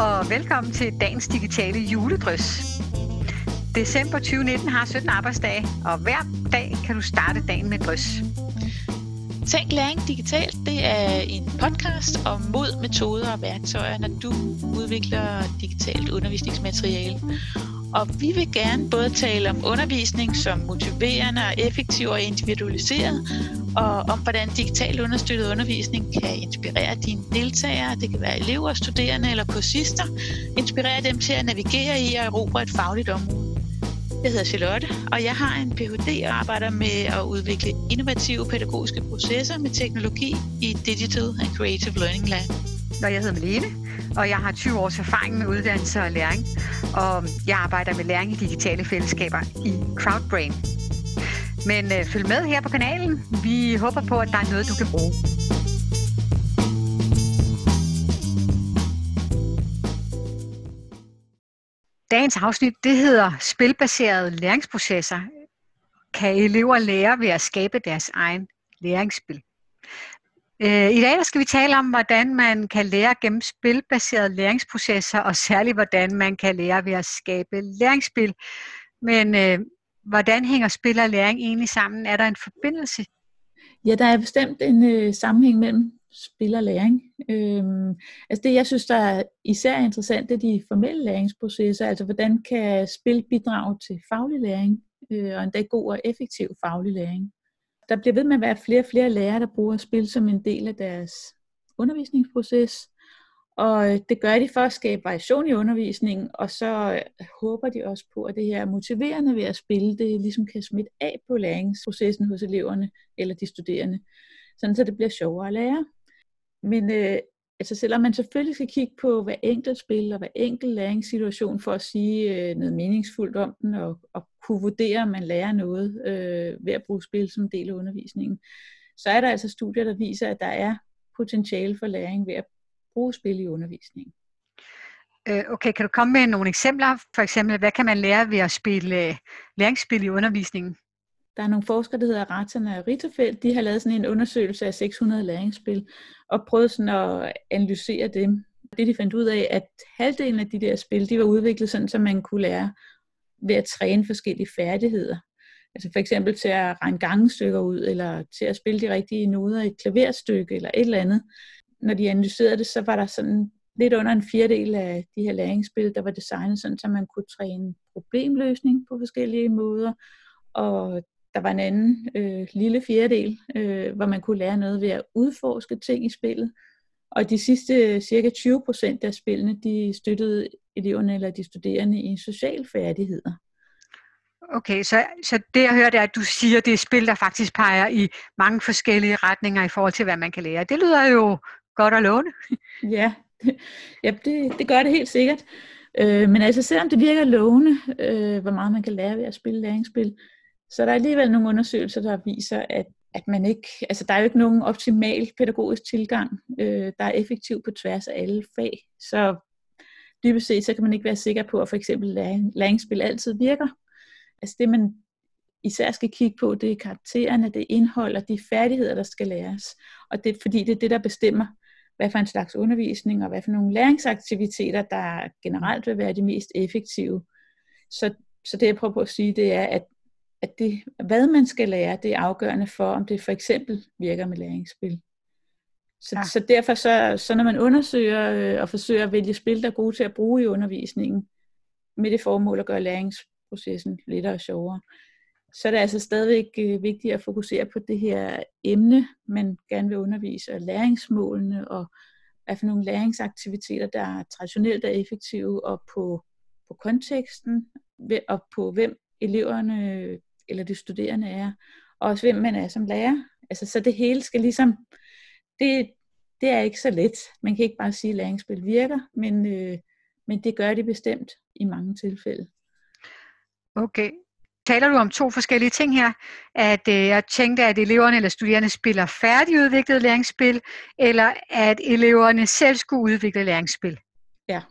og velkommen til dagens digitale juledrys. December 2019 har 17 arbejdsdage, og hver dag kan du starte dagen med drys. Tænk læring digitalt, det er en podcast om mod, metoder og værktøjer, når du udvikler digitalt undervisningsmateriale. Og vi vil gerne både tale om undervisning som motiverende og effektiv og individualiseret, og om hvordan digital understøttet undervisning kan inspirere dine deltagere, det kan være elever, studerende eller kursister, inspirere dem til at navigere i og erobre et fagligt område. Jeg hedder Charlotte, og jeg har en Ph.D. og arbejder med at udvikle innovative pædagogiske processer med teknologi i Digital and Creative Learning Lab. Og jeg hedder Malene, og jeg har 20 års erfaring med uddannelse og læring, og jeg arbejder med læring i digitale fællesskaber i Crowdbrain. Men øh, følg med her på kanalen. Vi håber på, at der er noget, du kan bruge. Dagens afsnit, det hedder Spilbaserede læringsprocesser. Kan elever lære ved at skabe deres egen læringsspil? Øh, I dag skal vi tale om, hvordan man kan lære gennem spilbaserede læringsprocesser, og særligt hvordan man kan lære ved at skabe læringsspil. Men øh, hvordan hænger spil og læring egentlig sammen? Er der en forbindelse? Ja, der er bestemt en øh, sammenhæng mellem spil og læring. Øhm, altså det, jeg synes, der er især interessant, det er de formelle læringsprocesser. Altså hvordan kan spil bidrage til faglig læring, øh, og endda god og effektiv faglig læring der bliver ved med at være flere og flere lærere, der bruger spil som en del af deres undervisningsproces. Og øh, det gør de for at skabe variation i undervisningen, og så øh, håber de også på, at det her motiverende ved at spille, det ligesom kan smitte af på læringsprocessen hos eleverne eller de studerende, sådan så det bliver sjovere at lære. Men øh, altså selvom man selvfølgelig skal kigge på hver enkelt spil og hver enkelt læringssituation for at sige øh, noget meningsfuldt om den og, og kunne vurdere, om man lærer noget øh, ved at bruge spil som del af undervisningen, så er der altså studier, der viser, at der er potentiale for læring ved at bruge spil i undervisningen. Øh, okay, kan du komme med nogle eksempler? For eksempel, hvad kan man lære ved at spille øh, læringsspil i undervisningen? Der er nogle forskere, der hedder Ratana og Ritterfeldt, de har lavet sådan en undersøgelse af 600 læringsspil, og prøvet sådan at analysere dem. Det de fandt ud af, at halvdelen af de der spil, de var udviklet sådan, så man kunne lære ved at træne forskellige færdigheder. Altså for eksempel til at regne gangestykker ud, eller til at spille de rigtige noder i et klaverstykke, eller et eller andet. Når de analyserede det, så var der sådan lidt under en fjerdedel af de her læringsspil, der var designet sådan, så man kunne træne problemløsning på forskellige måder, og der var en anden øh, lille fjerdedel, øh, hvor man kunne lære noget ved at udforske ting i spillet. Og de sidste øh, cirka 20 procent af spillene, de støttede eleverne eller de studerende i sociale færdigheder. Okay, så, så det jeg hørte er, at du siger, det er spil, der faktisk peger i mange forskellige retninger i forhold til, hvad man kan lære. Det lyder jo godt at låne. ja, ja det, det gør det helt sikkert. Øh, men altså selvom det virker lovende, øh, hvor meget man kan lære ved at spille læringsspil, så der er alligevel nogle undersøgelser, der viser, at, at man ikke, altså der er jo ikke nogen optimal pædagogisk tilgang, øh, der er effektiv på tværs af alle fag. Så dybest set, så kan man ikke være sikker på, at for eksempel læring, læringsspil altid virker. Altså det, man især skal kigge på, det er karaktererne, det er indhold og de færdigheder, der skal læres. Og det er fordi, det er det, der bestemmer, hvad for en slags undervisning og hvad for nogle læringsaktiviteter, der generelt vil være de mest effektive. Så, så det jeg prøver på at sige, det er, at at det, hvad man skal lære, det er afgørende for, om det for eksempel virker med læringsspil. Så, ja. så derfor, så, så når man undersøger øh, og forsøger at vælge spil, der er gode til at bruge i undervisningen, med det formål at gøre læringsprocessen lettere og sjovere, så er det altså stadigvæk øh, vigtigt at fokusere på det her emne, man gerne vil undervise, og læringsmålene, og hvad for nogle læringsaktiviteter, der traditionelt er effektive, og på, på konteksten, og på hvem eleverne eller de studerende er, og også hvem man er som lærer. Altså, så det hele skal ligesom, det, det er ikke så let. Man kan ikke bare sige, at læringsspil virker, men, øh, men det gør det bestemt i mange tilfælde. Okay. Taler du om to forskellige ting her? At øh, jeg tænkte, at eleverne eller studerende spiller færdigudviklet læringsspil, eller at eleverne selv skulle udvikle læringsspil? Ja,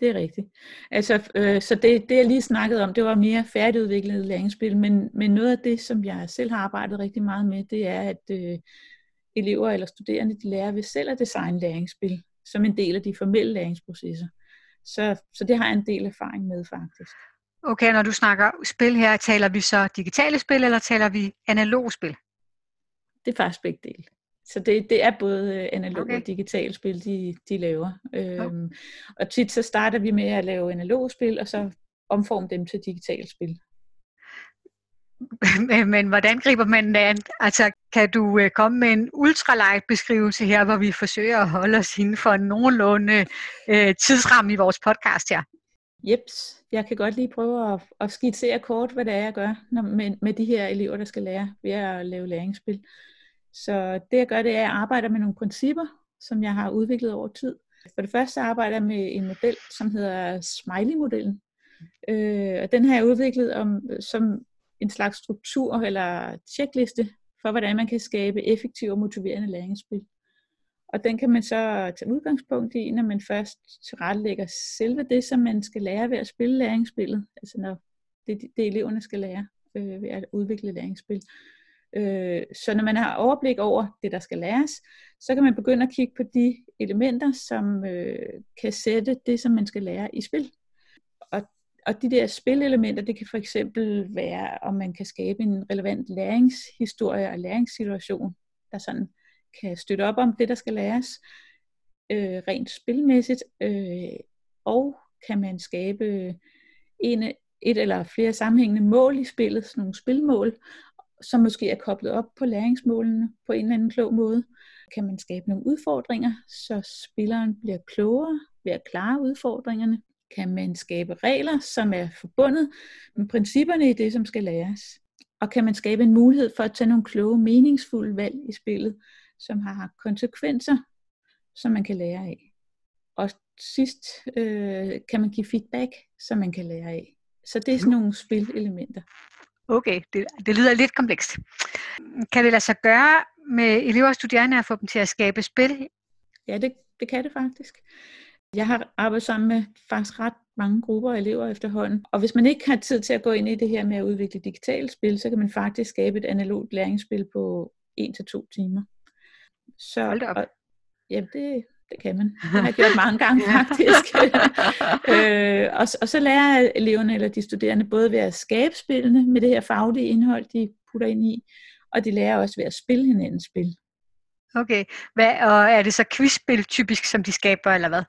det er rigtigt. Altså, øh, så det, det, jeg lige snakkede om, det var mere færdigudviklet læringsspil, men, men noget af det, som jeg selv har arbejdet rigtig meget med, det er, at øh, elever eller studerende, de lærer ved selv at designe læringsspil. som en del af de formelle læringsprocesser. Så, så det har jeg en del erfaring med faktisk. Okay, når du snakker spil her, taler vi så digitale spil, eller taler vi analog spil? Det er faktisk begge dele. Så det, det er både øh, analog Okay. og digitale spil, de, de laver. Jo. Øhm, og tit så starter vi med at lave analog spil, og så omforme dem til digitale spil. Men, men hvordan griber man det an? Altså, kan du øh, komme med en ultralight beskrivelse her, hvor vi forsøger at holde os inden for en nogenlunde øh, tidsramme i vores podcast her? Jeps, jeg kan godt lige prøve at, at skitsere kort, hvad det er, jeg gør når, med, med de her elever, der skal lære ved at lave læringsspil. Så det jeg gør, det er, at jeg arbejder med nogle principper, som jeg har udviklet over tid. For det første arbejder jeg med en model, som hedder Smiley-modellen. Øh, og den har jeg udviklet om, som en slags struktur eller tjekliste for, hvordan man kan skabe effektive og motiverende læringsspil. Og den kan man så tage udgangspunkt i, når man først tilrettelægger selve det, som man skal lære ved at spille læringsspillet. Altså når det, det eleverne skal lære øh, ved at udvikle læringsspil. Øh, så når man har overblik over det, der skal læres, så kan man begynde at kigge på de elementer, som øh, kan sætte det, som man skal lære i spil. Og, og de der spilelementer, det kan for eksempel være, om man kan skabe en relevant læringshistorie og læringssituation, der sådan kan støtte op om det, der skal læres, øh, rent spilmæssigt, øh, og kan man skabe en, et eller flere sammenhængende mål i spillet, sådan nogle spilmål, som måske er koblet op på læringsmålene på en eller anden klog måde. Kan man skabe nogle udfordringer, så spilleren bliver klogere ved at klare udfordringerne. Kan man skabe regler, som er forbundet med principperne i det, som skal læres. Og kan man skabe en mulighed for at tage nogle kloge, meningsfulde valg i spillet, som har konsekvenser, som man kan lære af. Og sidst øh, kan man give feedback, som man kan lære af. Så det er sådan nogle spilelementer. Okay, det, det lyder lidt komplekst. Kan det lade sig gøre med elever og studerende at få dem til at skabe spil? Ja, det, det kan det faktisk. Jeg har arbejdet sammen med faktisk ret mange grupper af elever efterhånden. Og hvis man ikke har tid til at gå ind i det her med at udvikle digitale spil, så kan man faktisk skabe et analogt læringsspil på 1-2 timer. Så, Hold da op. Og, ja, det, det kan man. Det har jeg gjort mange gange faktisk. øh, og, og så lærer eleverne eller de studerende både ved at skabe spillene med det her faglige indhold, de putter ind i, og de lærer også ved at spille hinandens spil. Okay, hvad, og er det så quizspil typisk, som de skaber, eller hvad?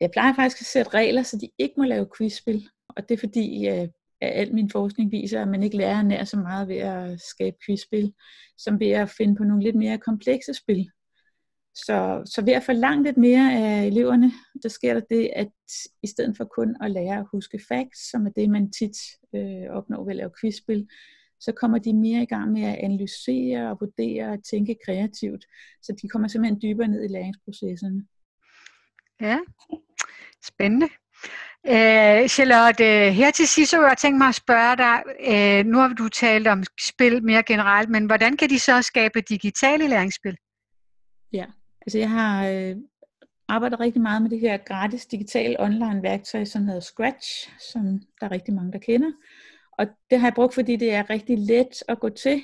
Jeg plejer faktisk at sætte regler, så de ikke må lave quizspil. Og det er fordi, at al min forskning viser, at man ikke lærer nær så meget ved at skabe quizspil, som ved at finde på nogle lidt mere komplekse spil. Så, så ved at forlange lidt mere af eleverne, der sker der det, at i stedet for kun at lære at huske facts, som er det, man tit øh, opnår ved at lave quizspil, så kommer de mere i gang med at analysere og vurdere og tænke kreativt. Så de kommer simpelthen dybere ned i læringsprocesserne. Ja, spændende. Øh, Charlotte, her til sidst så jeg tænkt mig at spørge dig, øh, nu har du talt om spil mere generelt, men hvordan kan de så skabe digitale læringsspil? Ja, altså jeg har øh, arbejdet rigtig meget med det her gratis digitale online værktøj, som hedder Scratch, som der er rigtig mange, der kender. Og det har jeg brugt, fordi det er rigtig let at gå til.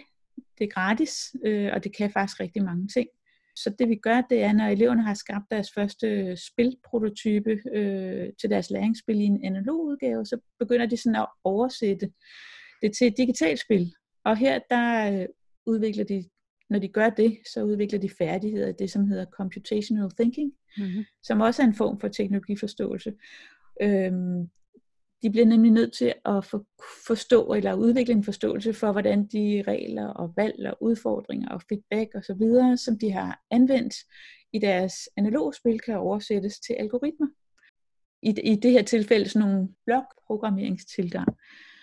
Det er gratis, øh, og det kan faktisk rigtig mange ting. Så det vi gør, det er, når eleverne har skabt deres første spilprototype øh, til deres læringsspil i en analog udgave, så begynder de sådan at oversætte det til et digitalt spil. Og her der øh, udvikler de, når de gør det, så udvikler de færdigheder i det, som hedder computational thinking, mm-hmm. som også er en form for teknologiforståelse. Øhm, de bliver nemlig nødt til at for, forstå eller udvikle en forståelse for, hvordan de regler og valg og udfordringer og feedback og så videre, som de har anvendt i deres analoge spil, kan oversættes til algoritmer. I, i det her tilfælde sådan nogle blokprogrammeringstilgang.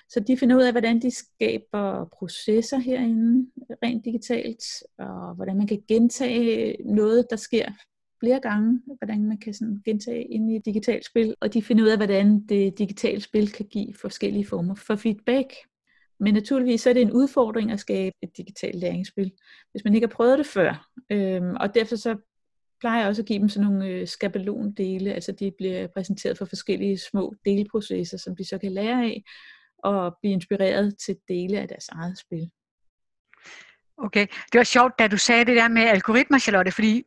Så de finder ud af, hvordan de skaber processer herinde rent digitalt, og hvordan man kan gentage noget, der sker flere gange, hvordan man kan sådan gentage ind i et digitalt spil, og de finder ud af, hvordan det digitale spil kan give forskellige former for feedback. Men naturligvis så er det en udfordring at skabe et digitalt læringsspil, hvis man ikke har prøvet det før. Øhm, og derfor så plejer jeg også at give dem sådan nogle øh, skabelondele, altså de bliver præsenteret for forskellige små delprocesser, som de så kan lære af, og blive inspireret til dele af deres eget spil. Okay, det var sjovt, da du sagde det der med algoritmer, Charlotte, fordi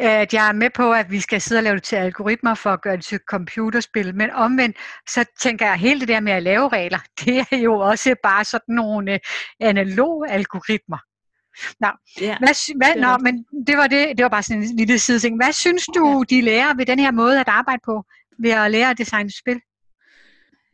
at jeg er med på, at vi skal sidde og lave det til algoritmer for at gøre det til computerspil, men omvendt, så tænker jeg, at hele det der med at lave regler, det er jo også bare sådan nogle øh, analoge algoritmer. Nå, ja, hvad, hvad, nå, men det var, det, det var bare sådan en lille sideting. Hvad synes du, de lærer ved den her måde at arbejde på, ved at lære at designe spil?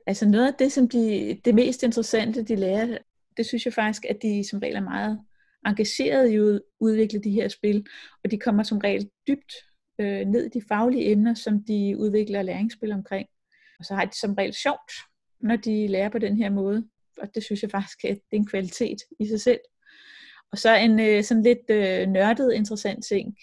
Altså noget af det, som de, det mest interessante, de lærer, det synes jeg faktisk, at de som regel er meget engageret i at udvikle de her spil, og de kommer som regel dybt øh, ned i de faglige emner, som de udvikler læringsspil omkring. Og så har de som regel sjovt, når de lærer på den her måde, og det synes jeg faktisk, at det er en kvalitet i sig selv. Og så en øh, sådan lidt øh, nørdet interessant ting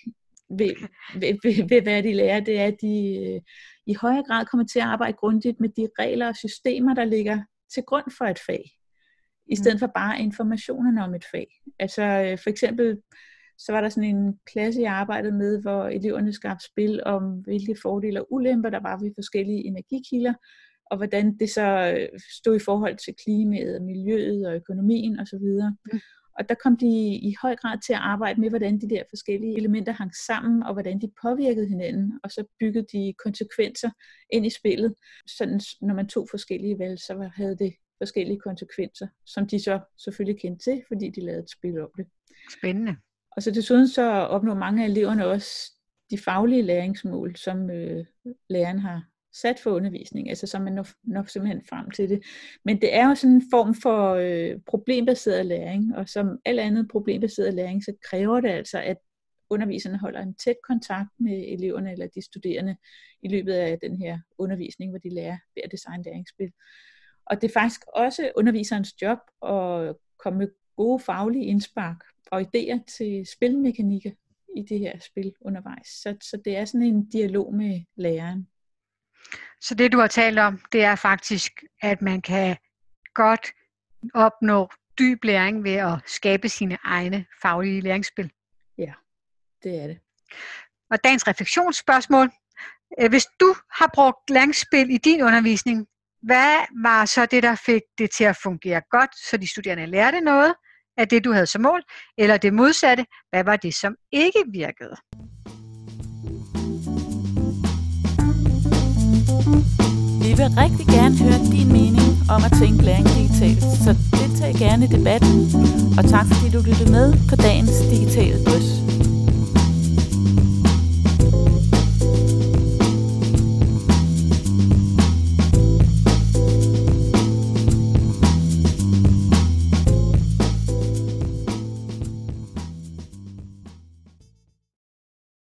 ved, ved, ved, ved, hvad de lærer, det er, at de øh, i højere grad kommer til at arbejde grundigt med de regler og systemer, der ligger til grund for et fag i stedet mm. for bare informationerne om et fag. Altså øh, for eksempel, så var der sådan en klasse, jeg arbejdede med, hvor eleverne skabte spil om, hvilke fordele og ulemper der var ved forskellige energikilder, og hvordan det så øh, stod i forhold til klimaet, miljøet og økonomien osv. Mm. Og der kom de i høj grad til at arbejde med, hvordan de der forskellige elementer hang sammen, og hvordan de påvirkede hinanden, og så byggede de konsekvenser ind i spillet. Sådan, når man tog forskellige valg, så havde det forskellige konsekvenser, som de så selvfølgelig kendte til, fordi de lavede et spil om det. Spændende. Og så desuden så opnår mange af eleverne også de faglige læringsmål, som øh, læreren har sat for undervisning, altså så man når, når simpelthen frem til det. Men det er jo sådan en form for øh, problembaseret læring, og som alt andet problembaseret læring, så kræver det altså, at underviserne holder en tæt kontakt med eleverne eller de studerende i løbet af den her undervisning, hvor de lærer ved at designe læringsspil. Og det er faktisk også underviserens job at komme med gode faglige indspark og idéer til spilmekanikker i det her spil undervejs. Så, så det er sådan en dialog med læreren. Så det du har talt om, det er faktisk, at man kan godt opnå dyb læring ved at skabe sine egne faglige læringsspil. Ja, det er det. Og dagens refleksionsspørgsmål. Øh, hvis du har brugt læringsspil i din undervisning, hvad var så det, der fik det til at fungere godt, så de studerende lærte noget af det, du havde som mål, eller det modsatte, hvad var det, som ikke virkede? Vi vil rigtig gerne høre din mening om at tænke læring digitalt, så deltag gerne i debatten, og tak fordi du lyttede med på dagens digitale drøs.